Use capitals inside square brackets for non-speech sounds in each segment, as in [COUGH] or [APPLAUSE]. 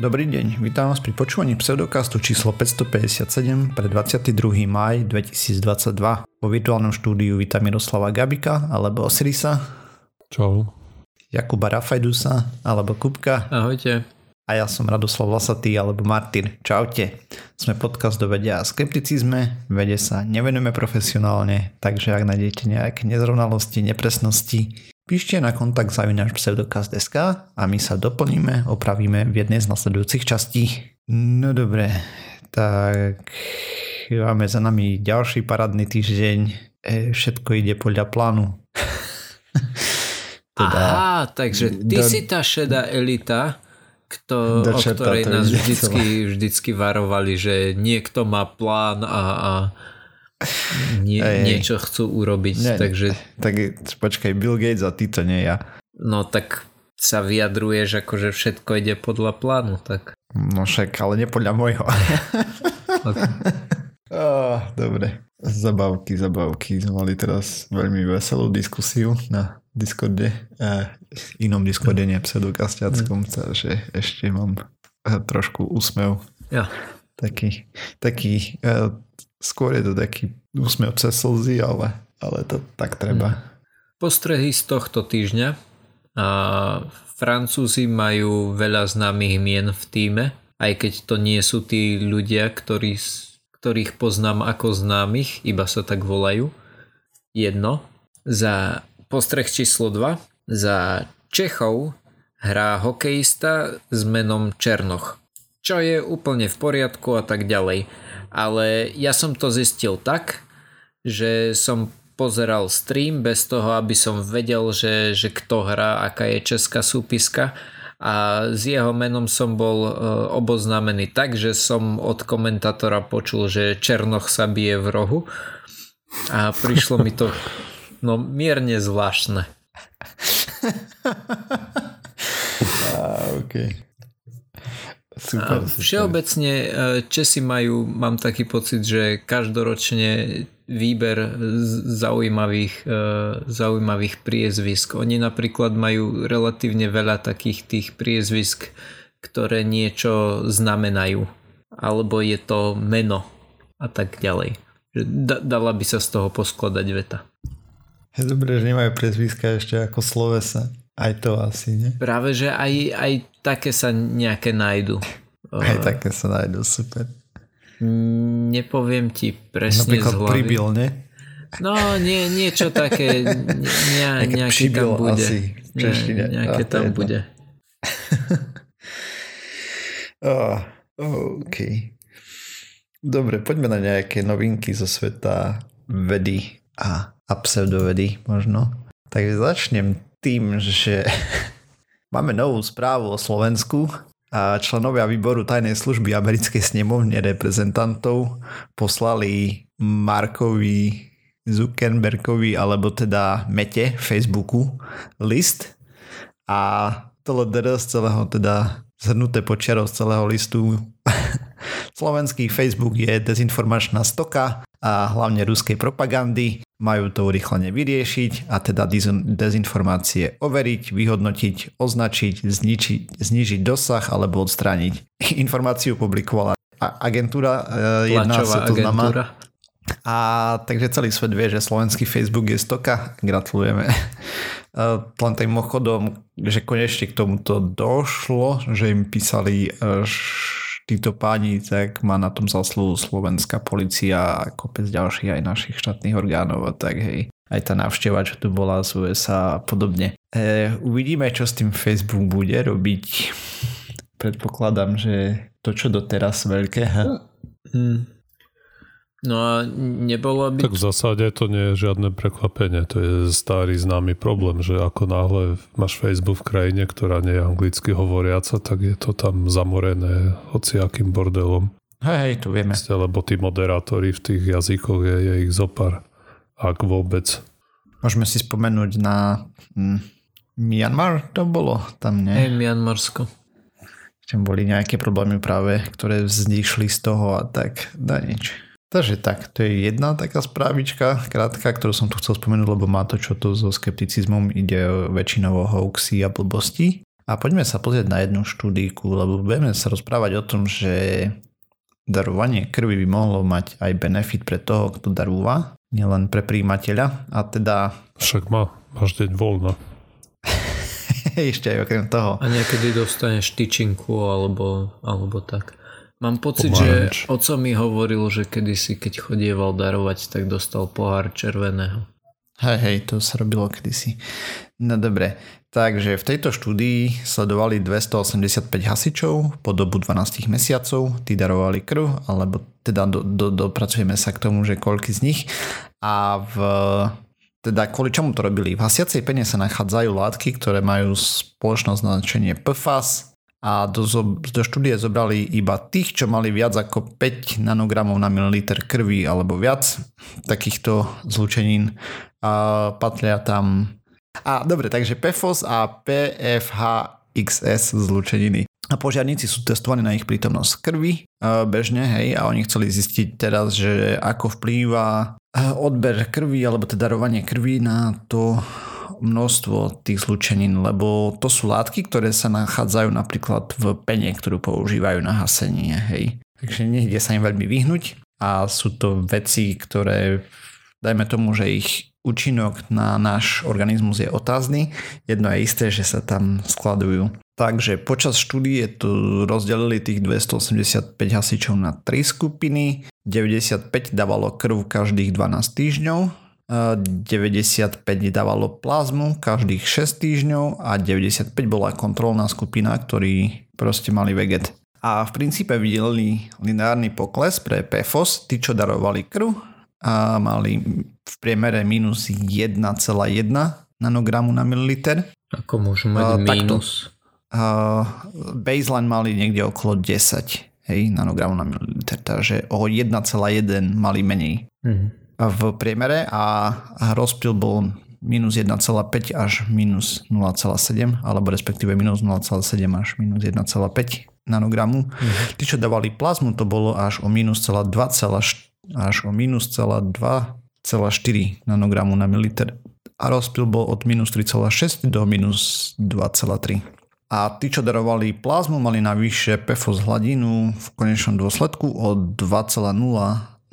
Dobrý deň, vítam vás pri počúvaní pseudokastu číslo 557 pre 22. maj 2022. Vo virtuálnom štúdiu vítam Miroslava Gabika alebo Osirisa. Čau. Jakuba Rafajdusa alebo Kupka. Ahojte. A ja som Radoslav Lasatý alebo Martin. Čaute. Sme podcast do vedia a skepticizme. Vede sa nevenujeme profesionálne, takže ak nájdete nejaké nezrovnalosti, nepresnosti, Píšte na kontakt zavinač pseudokast.sk a my sa doplníme, opravíme v jednej z nasledujúcich častí. No dobre, tak máme za nami ďalší paradný týždeň. E, všetko ide podľa plánu. [LAUGHS] teda, Aha, takže ty do, si tá šedá elita, kto, o ktorej nás vždycky, vždycky varovali, že niekto má plán a, a nie, Ej, niečo chcú urobiť. Nie, takže... Tak počkaj, Bill Gates a ty to nie ja. No tak sa vyjadruješ ako, že všetko ide podľa plánu, tak... No však, ale nie podľa môjho. okay. [LAUGHS] oh, dobre. Zabavky, zabavky. Sme mali teraz veľmi veselú diskusiu na Discorde, eh, inom Discorde, nie pseudokastiackom, mm. takže ešte mám trošku úsmev. Ja. Taký, taký eh, skôr je to taký úsmev cez slzy, ale, ale to tak treba. Hmm. Postrehy z tohto týždňa. A Francúzi majú veľa známych mien v týme, aj keď to nie sú tí ľudia, ktorí, ktorých poznám ako známych, iba sa tak volajú. Jedno. Za postreh číslo 2. Za Čechov hrá hokejista s menom Černoch. Čo je úplne v poriadku a tak ďalej ale ja som to zistil tak, že som pozeral stream bez toho, aby som vedel, že, že kto hrá, aká je česká súpiska a s jeho menom som bol e, oboznámený tak, že som od komentátora počul, že Černoch sa bije v rohu a prišlo mi to no mierne zvláštne. [LAUGHS] ah, okay. Super, super. Všeobecne e, Česi majú, mám taký pocit, že každoročne výber zaujímavých, e, zaujímavých priezvisk. Oni napríklad majú relatívne veľa takých tých priezvisk, ktoré niečo znamenajú. Alebo je to meno a tak ďalej. Dala by sa z toho poskladať veta. Je dobré, že nemajú priezviska ešte ako slovesa. Aj to asi, nie? Práve, že aj, aj také sa nejaké nájdu. [LAUGHS] Aj také sa nájdu, super. Nepoviem ti presne Napríklad z hlavy. pribyl, nie? No, nie, niečo také, [LAUGHS] ne, nejaké tam bude. Asi, nie, nejaké tam bude. [LAUGHS] oh, OK. Dobre, poďme na nejaké novinky zo sveta vedy a, a pseudovedy možno. Takže začnem tým, že [LAUGHS] máme novú správu o Slovensku a členovia výboru tajnej služby americkej snemovne reprezentantov poslali Markovi Zuckerbergovi alebo teda Mete Facebooku list. A to z celého teda zhrnuté počiarov z celého listu. [LAUGHS] Slovenský Facebook je dezinformačná stoka a hlavne ruskej propagandy. Majú to urychlene vyriešiť a teda dezinformácie overiť, vyhodnotiť, označiť, zničiť, znižiť dosah alebo odstrániť. [LAUGHS] Informáciu publikovala agentúra e, jedna známa. A takže celý svet vie, že slovenský Facebook je stoka. Gratulujeme. [LAUGHS] E, len tým chodom, že konečne k tomuto došlo, že im písali e, títo páni, tak má na tom zasluhu slovenská policia a kopec ďalších aj našich štátnych orgánov a tak hej. Aj tá návšteva, čo tu bola z USA a podobne. E, uvidíme, čo s tým Facebook bude robiť. Predpokladám, že to, čo doteraz veľké. Hmm. No a nebolo by... Tak v zásade to nie je žiadne prekvapenie. To je starý známy problém, že ako náhle máš Facebook v krajine, ktorá nie je anglicky hovoriaca, tak je to tam zamorené hociakým bordelom. Hej, hej, to vieme. Lebo tí moderátori v tých jazykoch je, je ich zopar. Ak vôbec. Môžeme si spomenúť na hm, Myanmar to bolo tam, nie? Hej, Myanmarsko. Tam boli nejaké problémy práve, ktoré vznikli z toho a tak, da nič. Takže tak, to je jedna taká správička, krátka, ktorú som tu chcel spomenúť, lebo má to čo to so skepticizmom, ide väčšinovo hoaxy a blbosti. A poďme sa pozrieť na jednu štúdíku, lebo budeme sa rozprávať o tom, že darovanie krvi by mohlo mať aj benefit pre toho, kto darúva, nielen pre príjimateľa. A teda... Však má, máš deň voľna. [LAUGHS] Ešte aj okrem toho. A niekedy dostaneš tyčinku alebo, alebo tak. Mám pocit, Pomáranč. že oco mi hovoril, že kedysi, keď chodieval darovať, tak dostal pohár červeného. Hej, hej, to sa robilo kedysi. No dobre, takže v tejto štúdii sledovali 285 hasičov po dobu 12 mesiacov, tí darovali krv, alebo teda do, do, dopracujeme sa k tomu, že koľky z nich. A v teda kvôli čomu to robili? V hasiacej pene sa nachádzajú látky, ktoré majú spoločné označenie PFAS a do, do štúdie zobrali iba tých, čo mali viac ako 5 nanogramov na mililiter krvi alebo viac takýchto zlúčenín. A patria tam... A dobre, takže PFOS a PFHXS zlúčeniny. A požiarníci sú testovaní na ich prítomnosť krvi bežne, hej, a oni chceli zistiť teraz, že ako vplýva odber krvi alebo teda darovanie krvi na to množstvo tých zlučenín, lebo to sú látky, ktoré sa nachádzajú napríklad v pene, ktorú používajú na hasenie, hej. Takže nejde sa im veľmi vyhnúť a sú to veci, ktoré dajme tomu, že ich účinok na náš organizmus je otázny. Jedno je isté, že sa tam skladujú. Takže počas štúdie tu rozdelili tých 285 hasičov na 3 skupiny. 95 dávalo krv každých 12 týždňov, 95 dávalo plazmu každých 6 týždňov a 95 bola kontrolná skupina, ktorí proste mali veget. A v princípe videli lineárny pokles pre PFOS, tí čo darovali krv a mali v priemere minus 1,1 nanogramu na mililiter. Ako môžu mať a, minus? uh, baseline mali niekde okolo 10 hej, nanogramu na mililiter, takže o 1,1 mali menej mm-hmm. V priemere a rozptyl bol minus 1,5 až minus 0,7 alebo respektíve minus 0,7 až minus 1,5 nanogramu. Mm-hmm. Tí, čo dávali plazmu, to bolo až o minus 2, až o minus 2,4 nanogramu na mililiter a rozptyl bol od minus 3,6 do minus 2,3 a tí, čo darovali plazmu, mali navyše PFOS hladinu v konečnom dôsledku o 2,0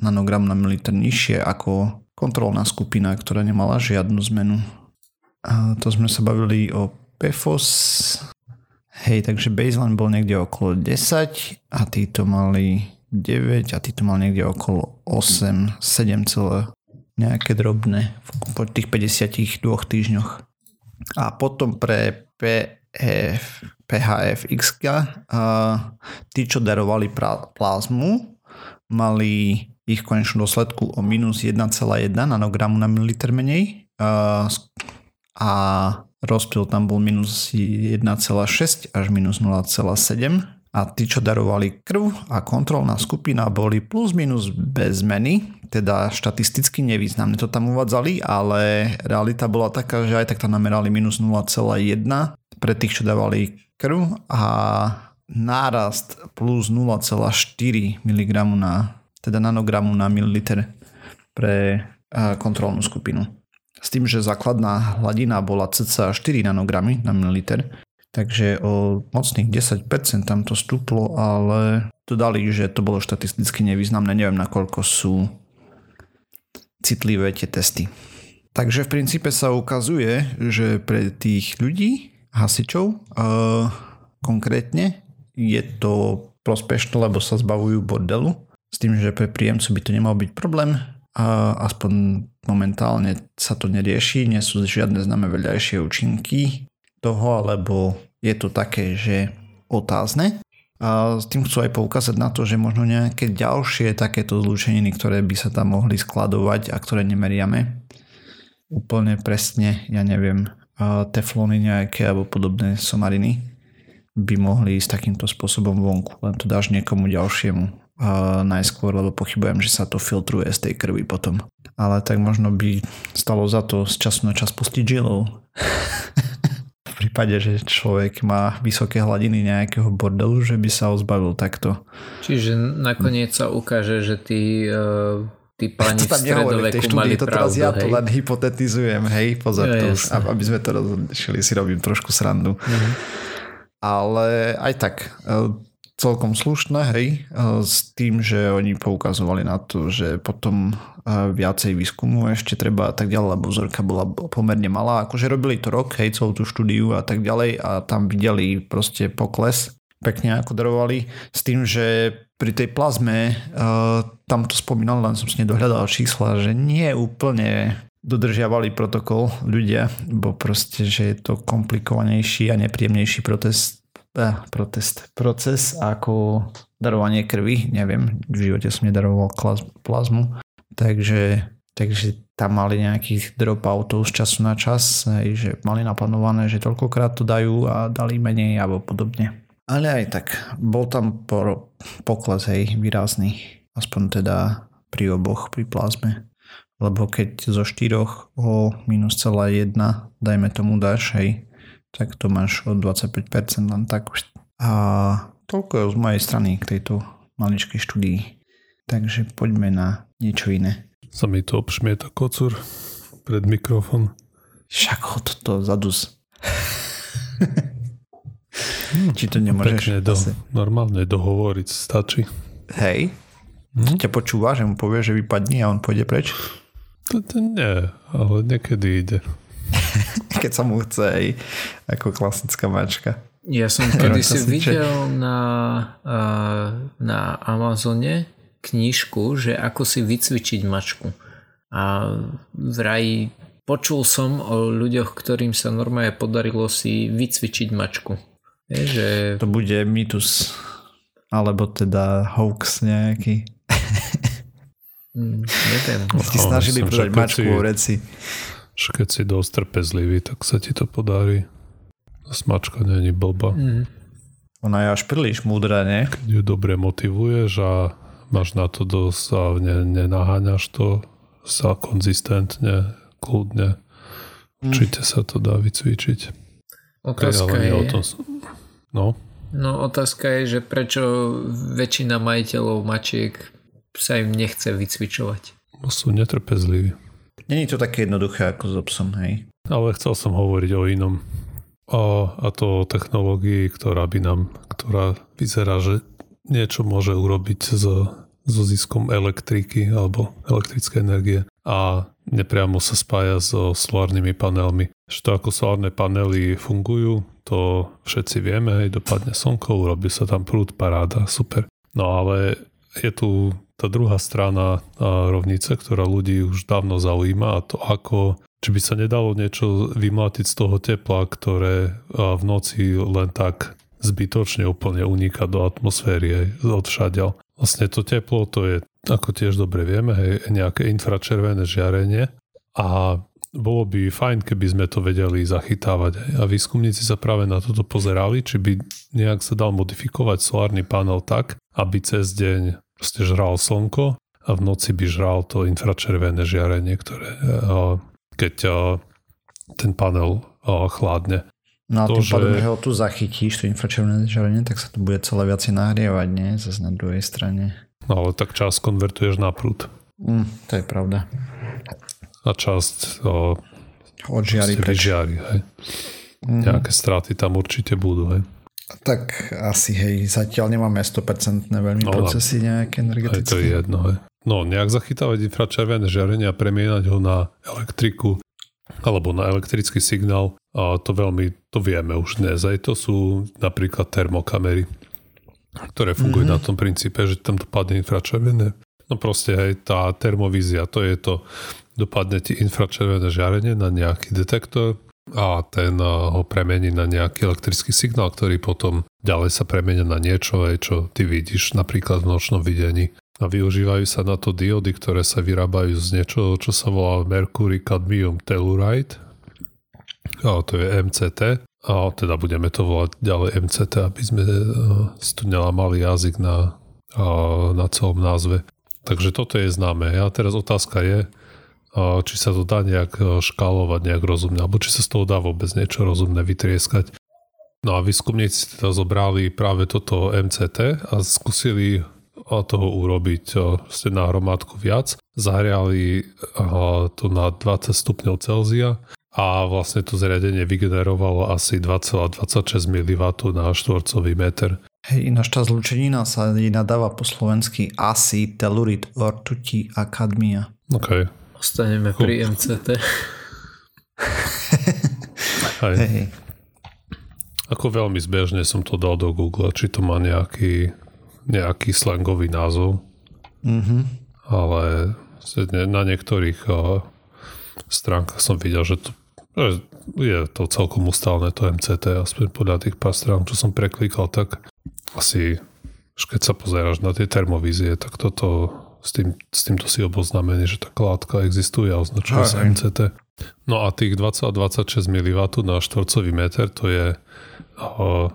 nanogram na mililiter nižšie ako kontrolná skupina, ktorá nemala žiadnu zmenu. A to sme sa bavili o PFOS. Hej, takže baseline bol niekde okolo 10 a títo mali 9 a títo mali niekde okolo 8, 7, nejaké drobné po tých 52 týždňoch. A potom pre P F, PHFX, tí, čo darovali plazmu, mali ich konečnú dôsledku o minus 1,1 nanogramu na mililiter menej. A, rozptyl tam bol minus 1,6 až minus 0,7 a tí, čo darovali krv a kontrolná skupina boli plus minus bez zmeny, teda štatisticky nevýznamne to tam uvádzali, ale realita bola taká, že aj tak tam namerali minus 0,1 pre tých, čo dávali krv a nárast plus 0,4 mg na, teda nanogramu na mililiter pre kontrolnú skupinu. S tým, že základná hladina bola cca 4 nanogramy na mililiter, takže o mocných 10% tam to stúplo, ale dodali, že to bolo štatisticky nevýznamné, neviem nakoľko sú citlivé tie testy. Takže v princípe sa ukazuje, že pre tých ľudí, hasičov. Konkrétne je to prospešné, lebo sa zbavujú bordelu. S tým, že pre príjemcu by to nemal byť problém. A aspoň momentálne sa to nerieši, nie sú žiadne známe vedľajšie účinky toho, alebo je to také, že otázne. A s tým chcú aj poukázať na to, že možno nejaké ďalšie takéto zlúčeniny, ktoré by sa tam mohli skladovať a ktoré nemeriame úplne presne, ja neviem, teflóny nejaké alebo podobné somariny by mohli ísť takýmto spôsobom vonku. Len to dáš niekomu ďalšiemu uh, najskôr, lebo pochybujem, že sa to filtruje z tej krvi potom. Ale tak možno by stalo za to z času na čas pustiť žilov. [LAUGHS] v prípade, že človek má vysoké hladiny nejakého bordelu, že by sa ho zbavil takto. Čiže nakoniec sa ukáže, že ty uh tí [LAUGHS] páni v stredoveku mali to teraz ja hej. to len hypotetizujem, hej, pozor, ja, to už, aby sme to rozlišili, si robím trošku srandu. Uh-huh. ale aj tak e, celkom slušné, hej, e, s tým, že oni poukazovali na to, že potom e, viacej výskumu ešte treba a tak ďalej, lebo vzorka bola pomerne malá. Akože robili to rok, hej, celú tú štúdiu a tak ďalej a tam videli proste pokles, pekne ako darovali, s tým, že pri tej plazme, uh, tam to spomínal, len som si nedohľadal čísla, že nie úplne dodržiavali protokol ľudia, bo proste, že je to komplikovanejší a nepríjemnejší protest, eh, protest, proces ako darovanie krvi, neviem, v živote som nedaroval plazmu, takže, takže tam mali nejakých dropoutov z času na čas, že mali naplánované, že toľkokrát to dajú a dali menej alebo podobne. Ale aj tak, bol tam pokles, hej, výrazný, aspoň teda pri oboch, pri plazme lebo keď zo 4 o minus celá 1, dajme tomu dáš, hej, tak to máš o 25% len tak. A toľko z mojej strany k tejto maličkej štúdii. Takže poďme na niečo iné. Sa mi to obšmieta kocúr pred mikrofón. Však ho toto zadus. [LAUGHS] Či to nemôžeš? Pekne do, normálne dohovoriť stačí. Hej. Hm? Ťa počúva, že mu povie, že vypadne a on pôjde preč? To, to nie, ale niekedy ide. [LAUGHS] Keď sa mu chce aj ako klasická mačka. Ja som [LAUGHS] kedy si videl na, na Amazone knižku, že ako si vycvičiť mačku. A vraj počul som o ľuďoch, ktorým sa normálne podarilo si vycvičiť mačku. Je, že... To bude mýtus. Alebo teda hoax nejaký. Mm, neviem. Ti snažili podať mačku o reci. Keď si dosť trpezlivý, tak sa ti to podarí. Smačka není blba. Mm. Ona je až príliš múdra, nie? Keď ju dobre motivuješ a máš na to dosť a ne, nenaháňaš to sa konzistentne, kľudne. Mm. Určite sa to dá vycvičiť. Otázka je... O tom... No? No otázka je, že prečo väčšina majiteľov mačiek sa im nechce vycvičovať. Sú netrpezliví. Není to také jednoduché ako s obsom, hej? Ale chcel som hovoriť o inom. O, a to o technológii, ktorá by nám, ktorá vyzerá, že niečo môže urobiť so, so ziskom elektriky alebo elektrické energie a nepriamo sa spája so solárnymi panelmi. Že to ako solárne panely fungujú, to všetci vieme, hej, dopadne slnko, urobí sa tam prúd, paráda, super. No ale je tu tá druhá strana rovnice, ktorá ľudí už dávno zaujíma a to ako, či by sa nedalo niečo vymlátiť z toho tepla, ktoré v noci len tak zbytočne úplne uniká do atmosféry aj odšadiaľ. Vlastne to teplo, to je, ako tiež dobre vieme, hej, nejaké infračervené žiarenie a bolo by fajn, keby sme to vedeli zachytávať. A výskumníci sa práve na toto pozerali, či by nejak sa dal modifikovať solárny panel tak, aby cez deň proste žral slnko a v noci by žral to infračervené žiarenie, ktoré keď ten panel chladne. No a to, tým že... pádom, že ho tu zachytíš, to infračervené žiarenie, tak sa to bude celé viacej nahrievať, nie? Zase na druhej strane. No ale tak čas konvertuješ na prúd. Mm, to je pravda. A časť o, odžiari. Vyžiari, hej. Mm-hmm. Nejaké straty tam určite budú, hej. Tak asi, hej, zatiaľ nemáme 100% veľmi no, procesy nejaké energetické. to je jedno, hej. No, nejak zachytávať infračervené žiarenie a premienať ho na elektriku alebo na elektrický signál, a to veľmi, to vieme už dnes. Aj to sú napríklad termokamery, ktoré fungujú mm-hmm. na tom princípe, že tam dopadne infračervené. No proste aj tá termovízia, to je to, dopadne ti infračervené žiarenie na nejaký detektor, a ten ho premení na nejaký elektrický signál, ktorý potom ďalej sa premenia na niečo, aj čo ty vidíš napríklad v nočnom videní. A využívajú sa na to diody, ktoré sa vyrábajú z niečoho, čo sa volá Mercury Cadmium Telluride. A to je MCT. A teda budeme to volať ďalej MCT, aby sme eh, si tu nelamali jazyk na, na celom názve. Takže toto je známe. A teraz otázka je, či sa to dá nejak e, škálovať nejak rozumne, alebo či sa z toho dá vôbec niečo rozumné vytrieskať. No a výskumníci teda zobrali práve toto MCT a skúsili toho urobiť e, na hromádku viac. Zahriali e, to na 20 stupňov Celzia a vlastne to zariadenie vygenerovalo asi 2,26 mW na štvorcový meter. Hej, ináč tá zlučenina sa nadáva po slovensky asi telurid ortuti a kadmia. OK. Ostaneme pri MCT. [LAUGHS] Hej. Hej. Ako veľmi zbežne som to dal do Google, či to má nejaký, nejaký slangový názov. Mm-hmm. Ale na niektorých stránkach som videl, že to je to celkom ustálené to MCT, aspoň podľa tých pár strán, čo som preklikal, tak asi keď sa pozeráš na tie termovízie, tak toto s, tým, s týmto si oboznámený, že tá látka existuje a označuje sa MCT. No a tých 20-26 mW na štvorcový meter to je uh,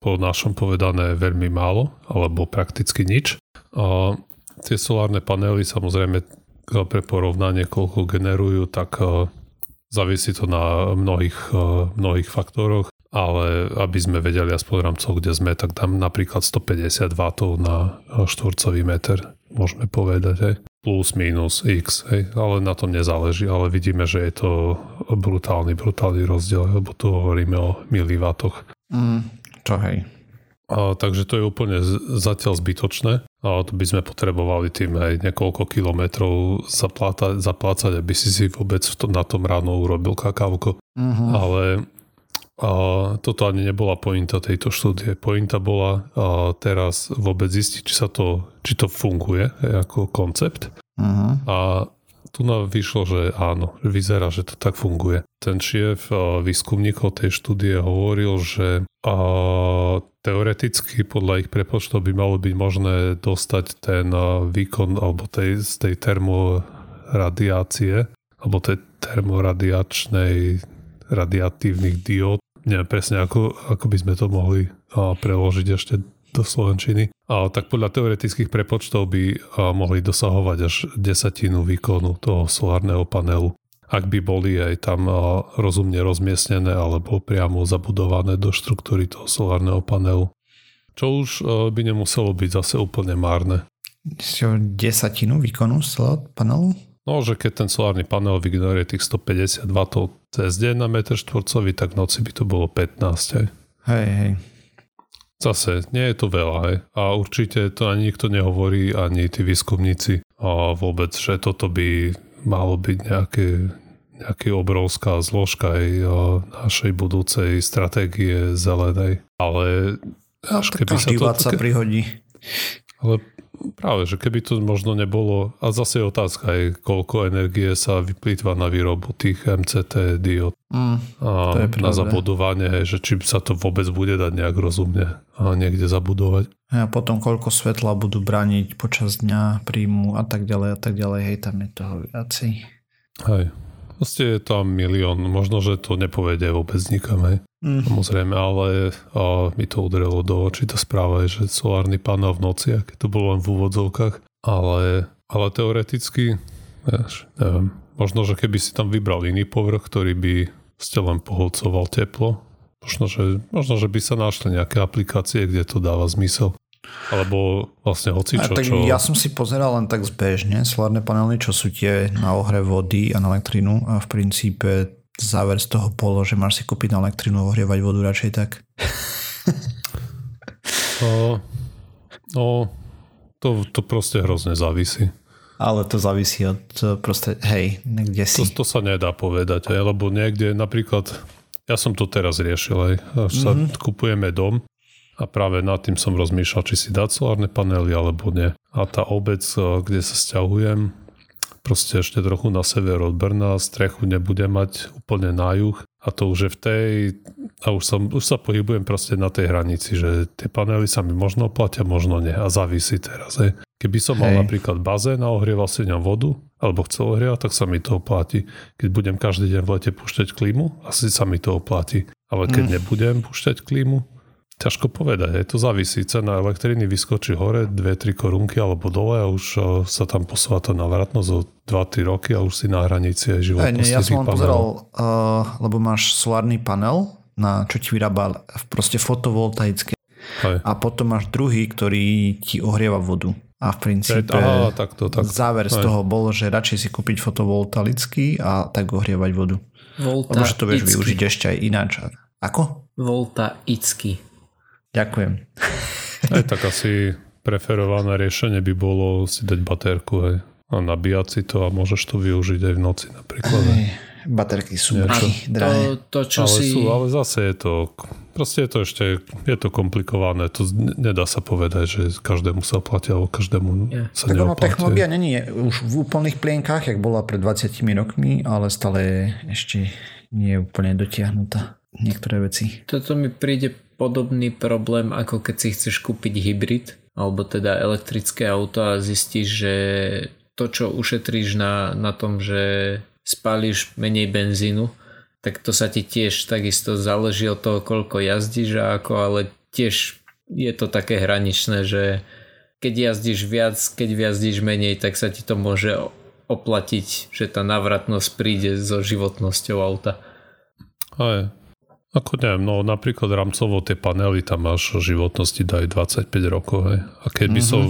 po našom povedané veľmi málo, alebo prakticky nič. Uh, tie solárne panely samozrejme pre porovnanie, koľko generujú, tak uh, Závisí to na mnohých, eh, mnohých faktoroch, ale aby sme vedeli aspoň rámcov, kde sme, tak tam napríklad 150 W na štvorcový meter, môžeme povedať, hej. plus minus x, hej. ale na tom nezáleží, ale vidíme, že je to brutálny, brutálny rozdiel, lebo tu hovoríme o milivátoch. Mm, to hej. A, takže to je úplne zatiaľ zbytočné. A to by sme potrebovali tým aj niekoľko kilometrov zapláta, zaplácať, aby si si vôbec to, na tom ráno urobil kakávko. Uh-huh. Ale a toto ani nebola pointa tejto štúdie. Pointa bola a teraz vôbec zistiť, či, sa to, či to funguje ako koncept. Uh-huh. A tu nám vyšlo, že áno, vyzerá, že to tak funguje. Ten šéf výskumníkov tej štúdie hovoril, že teoreticky podľa ich prepočtov by malo byť možné dostať ten výkon alebo tej, z tej termoradiácie alebo tej termoradiačnej radiatívnych diód. Neviem presne, ako, ako by sme to mohli preložiť ešte do Slovenčiny. A tak podľa teoretických prepočtov by mohli dosahovať až desatinu výkonu toho solárneho panelu ak by boli aj tam rozumne rozmiestnené alebo priamo zabudované do štruktúry toho solárneho panelu. Čo už by nemuselo byť zase úplne márne. Desatinu výkonu celého panelu? No, že keď ten solárny panel vygeneruje tých 150 W cez deň na meter štvorcový, tak v noci by to bolo 15. Hej, hej. hej. Zase, nie je to veľa, hej. A určite to ani nikto nehovorí, ani tí výskumníci a vôbec, že toto by malo byť nejaké, nejaká obrovská zložka aj našej budúcej stratégie zelenej. Ale až keby sa to... sa prihodí. Ale práve, že keby to možno nebolo, a zase je otázka aj, koľko energie sa vyplýtva na výrobu tých MCT diod. Mm, a na zabudovanie, že či sa to vôbec bude dať nejak rozumne a niekde zabudovať. A potom koľko svetla budú brániť počas dňa, príjmu a tak ďalej a tak ďalej, hej, tam je toho viacej. Hej, proste je tam milión, možno, že to nepovede vôbec nikam, hej. Mm. Samozrejme, ale a mi to udrelo do očí tá správa, že solárny panel v noci, keď to bolo len v úvodzovkách, ale, ale teoreticky, vieš, neviem, možno, že keby si tam vybral iný povrch, ktorý by ste len poholcoval teplo, Možno že, možno, že by sa našli nejaké aplikácie, kde to dáva zmysel. Alebo vlastne hoci čo, tak čo... Ja som si pozeral len tak zbežne solárne panely, čo sú tie na ohre vody a na elektrínu a v princípe záver z toho bolo, že máš si kúpiť na elektrínu a ohrievať vodu radšej tak. [LAUGHS] no, no to, to proste hrozne závisí. Ale to závisí od proste, hej, niekde si. To, to sa nedá povedať, lebo niekde napríklad ja som to teraz riešil aj. Sa mm-hmm. kupujeme dom a práve nad tým som rozmýšľal, či si dať solárne panely alebo nie. A tá obec, eh, kde sa stiahujem, proste ešte trochu na sever od Brna, strechu nebude mať úplne na juh a to už je v tej, a už, som, už sa pohybujem proste na tej hranici, že tie panely sa mi možno platia, možno nie a závisí teraz. Hej. Keby som mal Hej. napríklad bazén a ohrieval si ňom vodu, alebo chcel ohrievať, tak sa mi to oplatí. Keď budem každý deň v lete púšťať klímu, asi sa mi to oplatí. Ale keď mm. nebudem púšťať klímu, Ťažko povedať, aj to závisí. Cena elektriny vyskočí hore 2-3 korunky alebo dole a už sa tam posúva to navratnosť o 2-3 roky a už si na hranici aj životnosti. Ja som len pozeral, uh, lebo máš solárny panel, na čo ti vyrába proste fotovoltaické. Aj. A potom máš druhý, ktorý ti ohrieva vodu. A v princípe Aha, takto, takto. záver z Aj. toho bol, že radšej si kúpiť fotovoltaický a tak ohrievať vodu. Lebo že to vieš využiť ešte aj ináč. Ako? Voltaický. Ďakujem. [LAUGHS] Aj tak asi preferované riešenie by bolo si dať baterku hej, a nabíjať si to a môžeš to využiť aj v noci napríklad. Hej, Baterky sú mŕky, drahé. To, to čo ale, si... sú, ale zase je to, proste je to ešte, je to komplikované, to nedá sa povedať, že každému sa oplatí, alebo každému Ja. sa Tak neoplatí. technológia není už v úplných plienkách, jak bola pred 20 rokmi, ale stále ešte nie je úplne dotiahnutá niektoré veci. Toto mi príde podobný problém, ako keď si chceš kúpiť hybrid, alebo teda elektrické auto a zistíš, že to, čo ušetríš na, na tom, že spálíš menej benzínu, tak to sa ti tiež takisto záleží od toho, koľko jazdíš a ako, ale tiež je to také hraničné, že keď jazdíš viac, keď jazdíš menej, tak sa ti to môže oplatiť, že tá návratnosť príde so životnosťou auta. Aj. Ako neviem, no napríklad rámcovo tie panely tam máš životnosti dajú 25 rokov. Hej. A keď by som,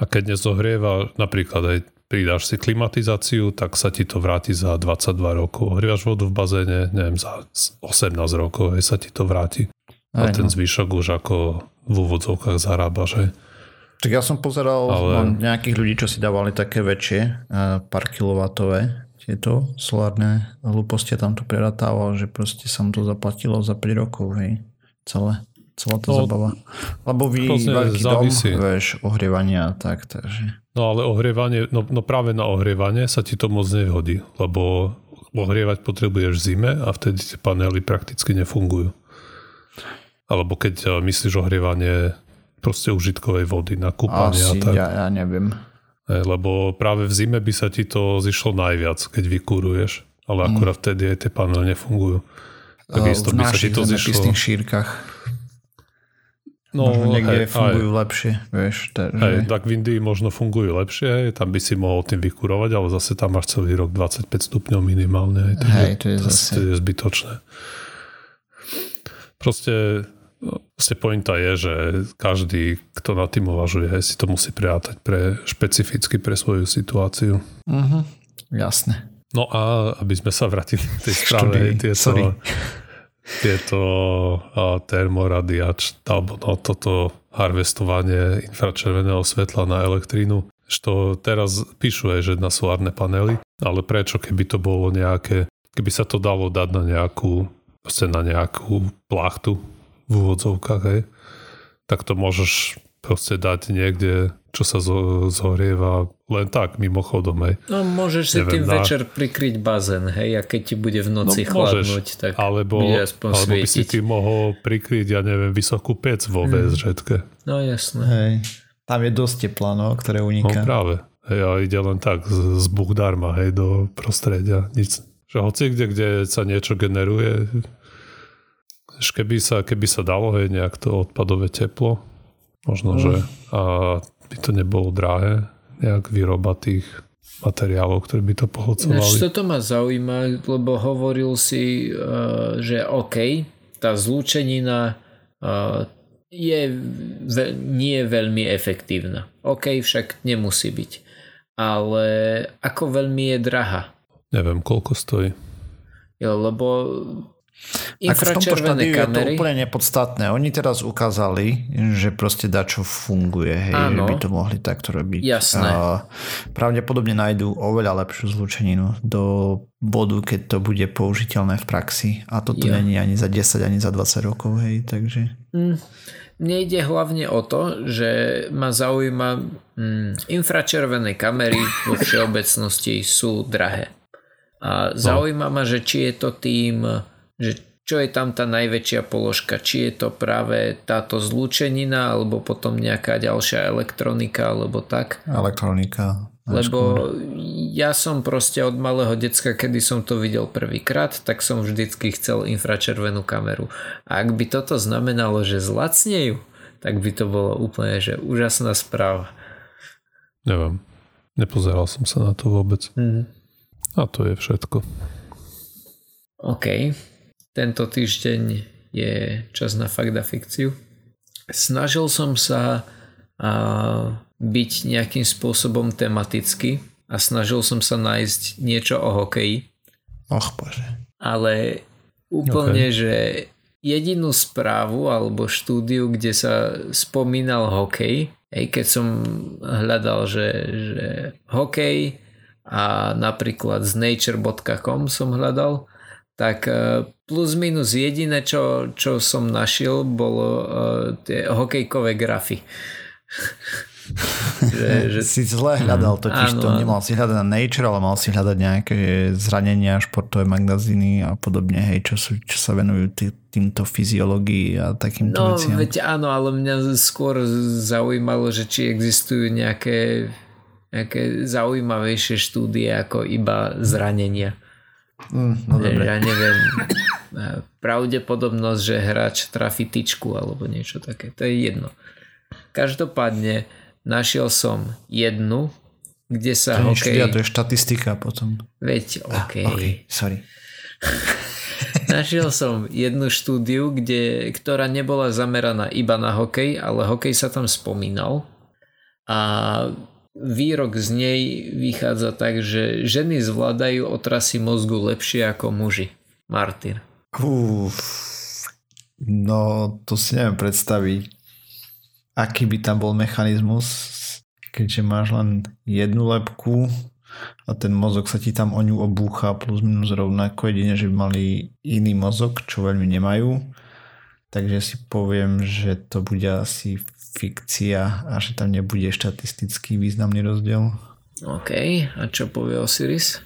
a keď nezohrieva, napríklad aj pridáš si klimatizáciu, tak sa ti to vráti za 22 rokov. Ohrievaš vodu v bazéne, neviem, za 18 rokov, hej, sa ti to vráti. A Aj, ten no. zvyšok už ako v úvodzovkách zarábaš, hej. Tak ja som pozeral Ale- ale... nejakých ľudí, čo si dávali také väčšie, eh, pár kilovatové, tieto solárne hlúposti a tam to preratával, že proste sa mu to zaplatilo za 5 rokov, hej, celé. Celá tá No, zabava. Lebo vy veľký dom, vieš, ohrievania a tak, takže... No ale ohrievanie, no, no práve na ohrievanie sa ti to moc nehodí, lebo ohrievať potrebuješ v zime a vtedy tie panely prakticky nefungujú. Alebo keď eh, myslíš ohrievanie proste užitkovej vody na kúpanie a Asi, tak. ja, ja neviem. Lebo práve v zime by sa ti to zišlo najviac, keď vykuruješ. Ale akurát vtedy aj tie panely nefungujú. Takisto v by sa ti to zišlo. šírkach. No, Možno niekde hej, fungujú aj, lepšie, vieš. Takže... hej, tak v Indii možno fungujú lepšie, hej, tam by si mohol tým vykurovať, ale zase tam máš celý rok 25 stupňov minimálne. Hej, Hej, to je zase zase... to je zbytočné. Proste, proste pointa je, že každý, kto nad tým uvažuje, si to musí prirátať pre, špecificky pre svoju situáciu. Mhm, jasné. No a aby sme sa vrátili k tej správe, tieto, sorry. tieto termoradiač, alebo no, toto harvestovanie infračerveného svetla na elektrínu, što teraz píšu aj, že na solárne panely, ale prečo, keby to bolo nejaké, keby sa to dalo dať na nejakú, na nejakú plachtu v úvodzovkách, hej, tak to môžeš proste dať niekde, čo sa zo, zhorieva len tak, mimochodom, hej. No môžeš si tým na- večer prikryť bazén, hej, a keď ti bude v noci No, chladnúť, môžeš, tak alebo, bude aspoň alebo by si svietiť. ty mohol prikryť, ja neviem, vysokú pec vo VSŽetke. No jasné. Hej. Tam je dosť tepla, no, ktoré No uniká. práve. Hej, a ide len tak z, z Búh darma, hej, do prostredia. Nic. Že hoci kde, kde sa niečo generuje, keby sa, keby sa dalo, hej, nejak to odpadové teplo, možno, Mm. že a by to nebolo drahé, nejak výroba tých materiálov, ktoré by to Ináč pohľcovali. toto ma zaujíma, lebo hovoril si, uh, že OK, tá zlúčenina uh, je nie je veľmi efektívna. OK, však nemusí byť. Ale ako veľmi je drahá? Neviem, koľko stojí. Jo, lebo Ako v infračervené štádiu je to úplne nepodstatné. Oni teraz ukázali, že proste dačo funguje, hej, že by to mohli takto robiť. Jasné. A pravdepodobne nájdú oveľa lepšiu zlúčeninu do bodu, keď to bude použiteľné v praxi. A Ja. není ani za 10, ani za 20 rokov, hej, takže... Mm, Mne ide hlavne o to, že ma zaujíma, mm, infračervené kamery vo [LAUGHS] všeobecnosti sú drahé. A zaujíma ma, že či je to tým, že čo je tam tá najväčšia položka, či je to práve táto zlúčenina, alebo potom nejaká ďalšia elektronika, alebo tak. Elektronika. Lebo ja som proste od malého decka, kedy som to videl prvýkrát, tak som vždycky chcel infračervenú kameru. A ak by toto znamenalo, že zlacnejú, tak by to bolo úplne že úžasná správa. Neviem. Nepozeral som sa na to vôbec. Mhm. A to je všetko. OK. Tento týždeň je čas na fakt a fikciu. Snažil som sa a byť nejakým spôsobom tematický a snažil som sa nájsť niečo o hokeji. Och bože. Ale úplne, okay. že jedinú správu alebo štúdiu, kde sa spomínal hokej, aj keď som hľadal, že, že hokej a napríklad z nature.com som hľadal, tak e, plus minus jediné, čo, čo som našiel, bolo uh, tie hokejkové grafy. [LAUGHS] že, že... Si zle hľadal totiž áno, to, nemal si hľadať na Nature, ale mal si hľadať nejaké zranenia, športové magazíny a podobne, hej, čo, sú, čo sa venujú tý, týmto fyziológii a takýmto no, veciam. veď áno, ale mňa skôr zaujímalo, že či existujú nejaké, nejaké zaujímavejšie štúdie ako iba zranenia. Mm, no dobre. Ja neviem, pravdepodobnosť, že hráč trafi tyčku alebo niečo také, to je jedno. Každopádne našiel som jednu, kde sa to hokej... Štúdia, to je štatistika potom. Veď, OK. Ah, okay sorry. [LAUGHS] Našiel som jednu štúdiu, kde, ktorá nebola zameraná iba na hokej, ale hokej sa tam spomínal. A výrok z nej vychádza tak, že ženy zvládajú otrasy mozgu lepšie ako muži. Martin. Uf, no to si neviem predstaviť aký by tam bol mechanizmus, keďže máš len jednu lepku a ten mozog sa ti tam o ňu obúcha plus minus rovnako, jedine, že by mali iný mozog, čo veľmi nemajú. Takže si poviem, že to bude asi fikcia a že tam nebude štatistický významný rozdiel. OK, a čo povie Osiris?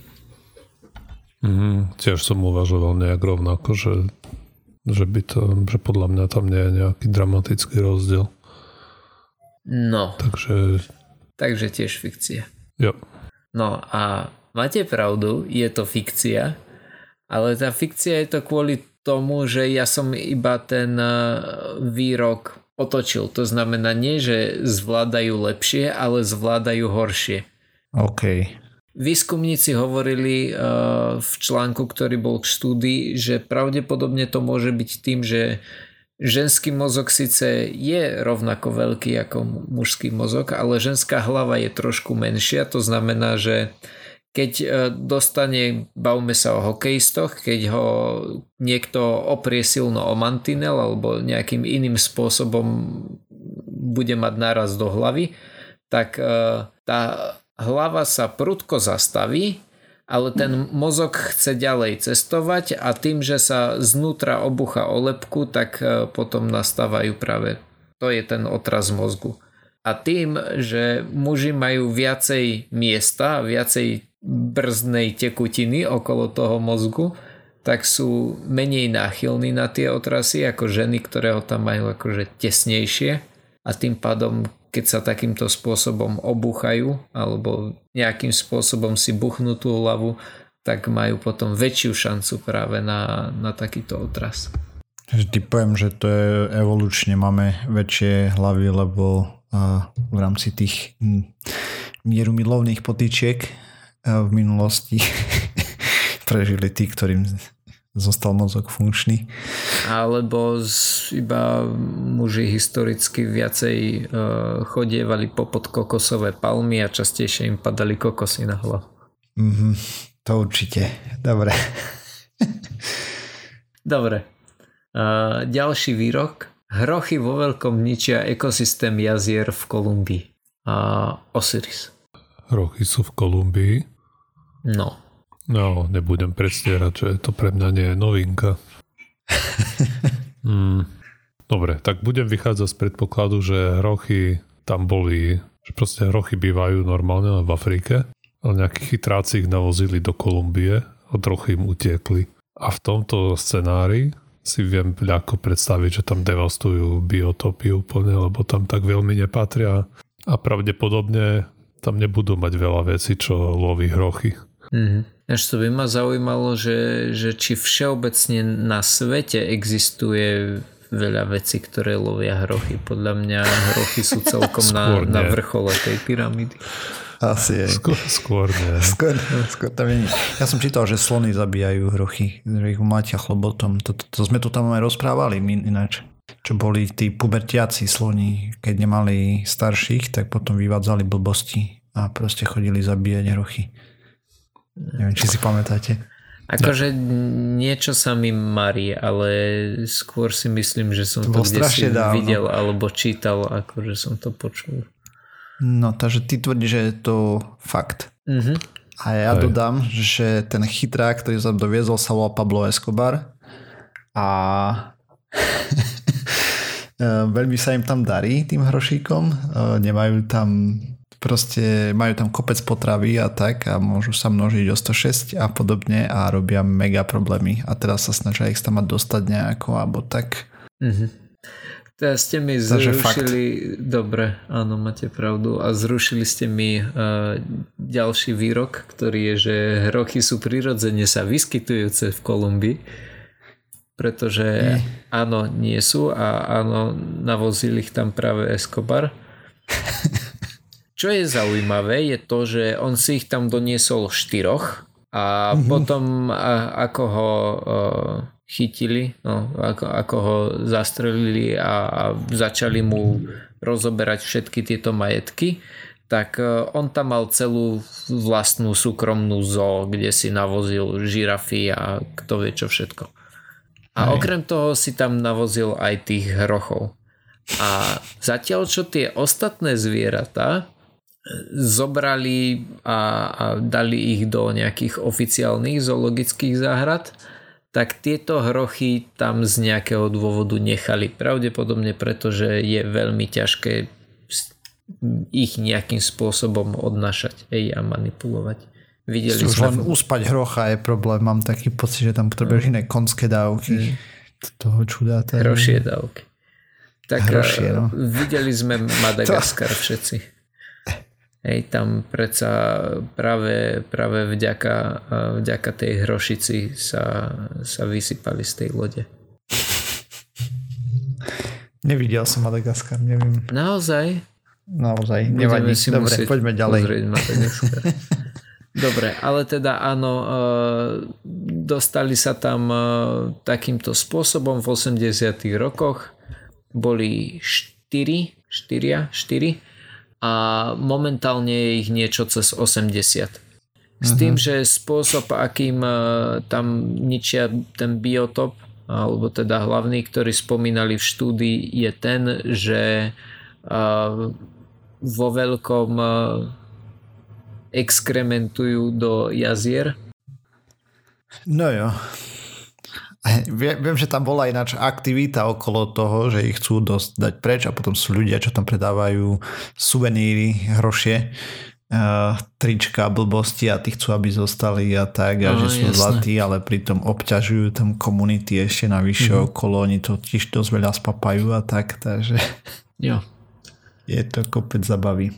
Mm, tiež som uvažoval nejak rovnako, že, že, by to, že podľa mňa tam nie je nejaký dramatický rozdiel. No. Takže... Takže tiež fikcia. Jo. No a máte pravdu, je to fikcia, ale tá fikcia je to kvôli tomu, že ja som iba ten e, výrok otočil. To znamená nie, že zvládajú lepšie, ale zvládajú horšie. OK. Výskumníci hovorili uh, v článku, ktorý bol k štúdii, že pravdepodobne to môže byť tým, že ženský mozog síce je rovnako veľký ako mužský mozog, ale ženská hlava je trošku menšia, to znamená, že keď e, dostane, bavme sa o hokejistoch, keď ho niekto oprie silno o mantinel alebo nejakým iným spôsobom bude mať náraz do hlavy, tak e, tá hlava sa prudko zastaví ale ten mozog chce ďalej cestovať a tým, že sa znútra obucha o lepku, tak e, potom nastávajú práve to je ten otraz mozgu. A tým, že muži majú viacej miesta, viacej brzdnej tekutiny okolo toho mozgu, tak sú menej náchylní na tie otrasy ako ženy, ktoré ho tam majú akože tesnejšie a tým pádom keď sa takýmto spôsobom obúchajú alebo nejakým spôsobom si buchnú tú hlavu, tak majú potom väčšiu šancu práve na, na takýto otras. Ty poviem, že to je evolučne máme väčšie hlavy, lebo v rámci tých mieru milovných potýčiek v minulosti [LAUGHS] prežili tí, ktorým zostal mozog funkčný. Alebo z, iba muži historicky viacej uh, chodievali popod kokosové palmy a častejšie im padali kokosy na hlavu. Mm-hmm, to určite. Dobre. Dobre. Uh, ďalší výrok. Hrochy vo veľkom ničia ekosystém jazier v Kolumbii. Uh, Osiris. Hrochy sú v Kolumbii? No. No, nebudem predstierať, že to pre mňa nie je novinka. [LAUGHS] mm, dobre, tak budem vychádzať z predpokladu, že hrochy tam boli, že proste hrochy bývajú normálne v Afrike, ale nejakí chytráci ich navozili do Kolumbie a trochu im utiekli. A v tomto scenári si viem ľahko predstaviť, že tam devastujú biotopy úplne, lebo tam tak veľmi nepatria a pravdepodobne tam nebudú mať veľa vecí, čo loví hrochy. Mm-hmm. Až to by ma zaujímalo, že, že či všeobecne na svete existuje veľa vecí, ktoré lovia hrochy. Podľa mňa hrochy sú celkom na, na vrchole tej pyramídy. Asi je. Skôr, skôr nie. Skôr, skôr tam nie. Ja som čítal, že slony zabíjajú hrochy, že ich máťa chlobotom. To, to, to sme tu tam aj rozprávali ináč. čo boli tí pubertiaci sloni, keď nemali starších, tak potom vyvádzali blbosti a proste chodili zabíjať hrochy. Neviem, či si pamätáte. Akože niečo sa mi marí, ale skôr si myslím, že som to, To kde si dávno. videl alebo čítal, akože som to počul. No, takže ty tvrdíš, že je to fakt. Mhm. A ja Hej. dodám, že ten chytrák, ktorý sa doviezol, sa volal Pablo Escobar a [LAUGHS] eh, veľmi sa im tam darí tým hrošíkom. Eh, Nemajú tam proste, majú tam kopec potravy a tak a môžu sa množiť o 106 a podobne a robia mega problémy a teraz sa snažia ich tam dostať nejako alebo tak. Mhm. Teraz ste mi Takže zrušili, dobre, áno, máte pravdu, a zrušili ste mi uh, ďalší výrok, ktorý je, že hrochy sú prirodzene sa vyskytujúce v Kolumbii, pretože Nie. áno, nie sú a áno, navozil ich tam práve Escobar. [LAUGHS] Čo je zaujímavé, je to, že on si ich tam doniesol štyroch a Mhm. potom a, ako ho uh, chytili, no, ako, ako ho zastrelili a, a začali mu rozoberať všetky tieto majetky, tak uh, on tam mal celú vlastnú súkromnú zoo, kde si navozil žirafy a kto vie čo všetko. A Hej. okrem toho si tam navozil aj tých hrochov. A zatiaľ čo tie ostatné zvieratá zobrali a, a dali ich do nejakých oficiálnych zoologických záhrad, tak tieto hrochy tam z nejakého dôvodu nechali. Pravdepodobne preto, že je veľmi ťažké ich nejakým spôsobom odnašať ej, a manipulovať. Videli Už len sme... uspať hrocha je problém. Mám taký pocit, že tam potrebuješ iné konské dávky. Toho čudáta. Hrošie dávky. Tak Hrošie, eh, no. videli sme [LAUGHS] Madagaskar všetci. Hej, tam predsa práve, práve vďaka, vďaka tej hrošici sa, sa vysypali z tej lode. Nevidel som Madagaskar, neviem. Naozaj? Naozaj, nevadí. si Dobre, poďme ďalej. [LAUGHS] Dobre, ale teda áno, eh, dostali sa tam eh, takýmto spôsobom v 80 rokoch. Boli 4, 4, 4 a momentálne je ich niečo cez 80. S tým, že spôsob, akým eh, tam ničia ten biotop, alebo teda hlavný, ktorý spomínali v štúdii, je ten, že eh, vo veľkom eh, exkrementujú do jazier. No jo. Viem, že tam bola ináč aktivita okolo toho, že ich chcú dosť dať preč a potom sú ľudia, čo tam predávajú suveníry, hrošie, uh, trička, blbosti a tí chcú, aby zostali a tak a No, že sú jasné. zlatí, ale pritom obťažujú tam komunity ešte navyše mm-hmm. okolo, oni to tiež dosť veľa spapajú a tak, takže Jo. [LAUGHS] je to kopec zabavy.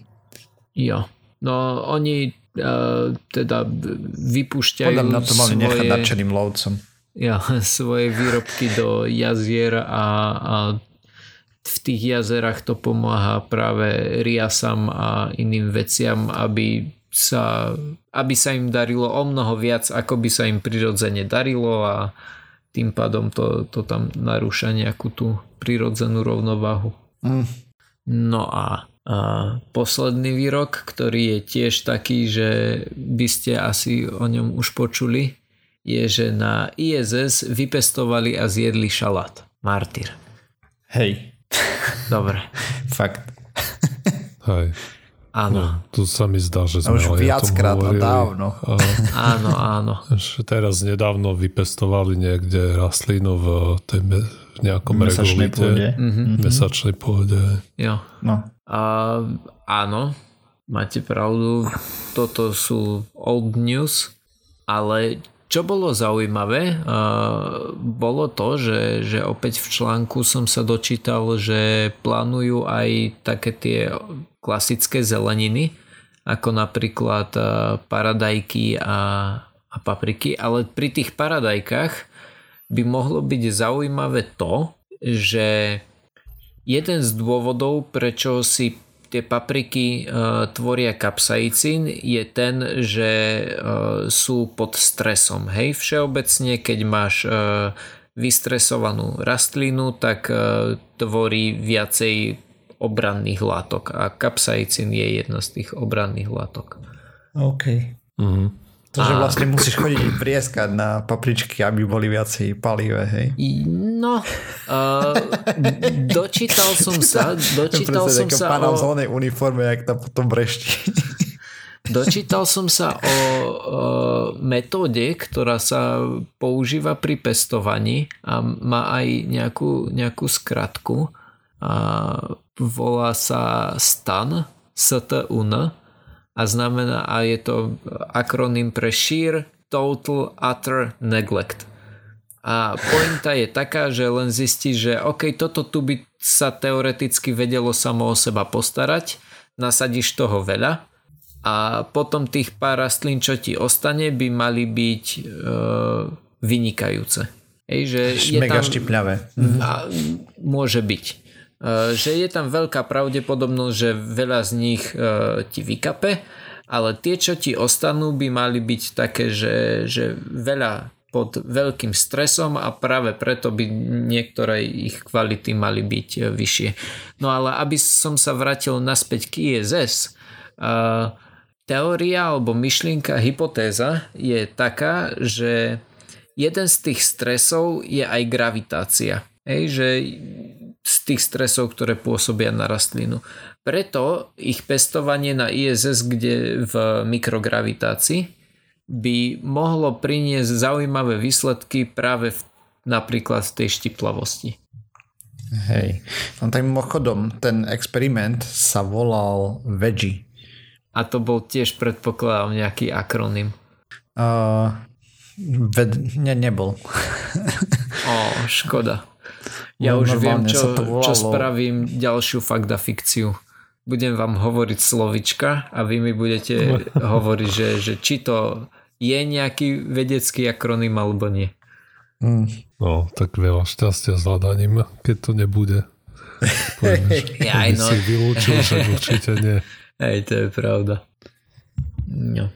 Jo. No oni uh, teda vypúšťajú Podľa mňa to mali svoje, nechať nadšeným lovcom. Ja, [LAUGHS] svoje výrobky do jazier a, a v tých jazerách to pomáha práve riasam a iným veciam, aby sa, aby sa im darilo o mnoho viac, ako by sa im prirodzene darilo a tým pádom to, to tam narúša nejakú tú prirodzenú rovnováhu. Mm. No a, a posledný výrok, ktorý je tiež taký, že by ste asi o ňom už počuli, je, že na ISS vypestovali a zjedli šalát. Martyr. Hej, Dobre. fakt. Hej. Áno, No, tu sa mi zdá, že A sme už o tom viackrát a dávno. A, áno, áno. že teraz nedávno vypestovali niekde rastlinu v, tej, v nejakom Mesačnej pôde. Mhm. Mesačnej pôde. Jo. No. A, áno, máte pravdu, toto sú old news, ale čo bolo zaujímavé, uh, bolo to, že, že opäť v článku som sa dočítal, že plánujú aj také tie klasické zeleniny, ako napríklad uh, paradajky a, a papriky, ale pri tých paradajkách by mohlo byť zaujímavé to, že jeden z dôvodov, prečo si tie papriky uh, tvoria kapsaicín je ten, že uh, sú pod stresom. Hej, všeobecne, keď máš uh, vystresovanú rastlinu, tak e, tvorí viacej obranných látok a kapsaicín je jedna z tých obranných látok. OK. Mm-hmm. Takže a... vlastne musíš chodiť prieskať na papričky, aby boli viacej palivé, hej? No, uh, dočítal som [LAUGHS] sa, dočítal som sa o... zelenej uniforme, jak tam potom brešti. [LAUGHS] Dočítal som sa o, o metóde, ktorá sa používa pri pestovaní a má aj nejakú, nejakú skratku. A volá sa STAN, STUN a znamená, a je to akronym pre Sheer Total Utter Neglect. A pointa je taká, že len zistí, že OK, toto tu by sa teoreticky vedelo samo o seba postarať, nasadíš toho veľa a potom tých pár rastlín, čo ti ostane, by mali byť e, vynikajúce. Ej, že je Mega tam, štipľavé. A, môže byť. E, že je tam veľká pravdepodobnosť, že veľa z nich e, ti vykape, ale tie, čo ti ostanú, by mali byť také, že, že veľa pod veľkým stresom a práve preto by niektoré ich kvality mali byť e, vyššie. No ale aby som sa vrátil naspäť k ISS, teória alebo myšlienka, hypotéza je taká, že jeden z tých stresov je aj gravitácia. Hej, že z tých stresov, ktoré pôsobia na rastlinu. Preto ich pestovanie na ISS, kde v mikrogravitácii, by mohlo priniesť zaujímavé výsledky práve v, napríklad v tej štiplavosti. Hej. No tak mimochodom, ten experiment sa volal Veggie. A to bol tiež predpokladám nejaký akronym. Uh, ved, ne, nebol. Ó, škoda. Ja no, už viem, čo, čo spravím ďalšiu fakda fikciu. Budem vám hovoriť slovička a vy mi budete [LAUGHS] hovoriť, že, že či to je nejaký vedecký akronym alebo nie. Mm. No, tak veľa šťastia s hľadaním, keď to nebude. Poviem, [LAUGHS] ja, no. si vylúčil, že [LAUGHS] určite nie. Hej, to je pravda. No.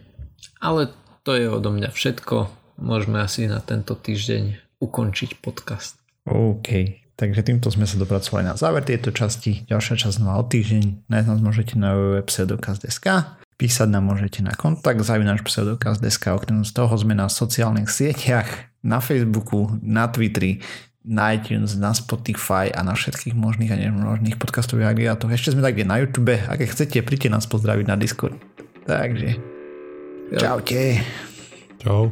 Ale to je odo mňa všetko. Môžeme asi na tento týždeň ukončiť podcast. OK. Takže týmto sme sa dopracovali na záver tejto časti. Ďalšia časť znova o týždeň. Nájsť nás môžete na www.pseudokaz.sk Písať nám môžete na kontakt zavináš pseudokaz.sk Okrem z toho sme na sociálnych sieťach, na Facebooku, na Twitteri, na iTunes, na Spotify a na všetkých možných a nemožných podcastových agregátoch. Ešte sme tak na YouTube. Ak chcete, príďte nás pozdraviť na Discord. Takže, čaute. Čau.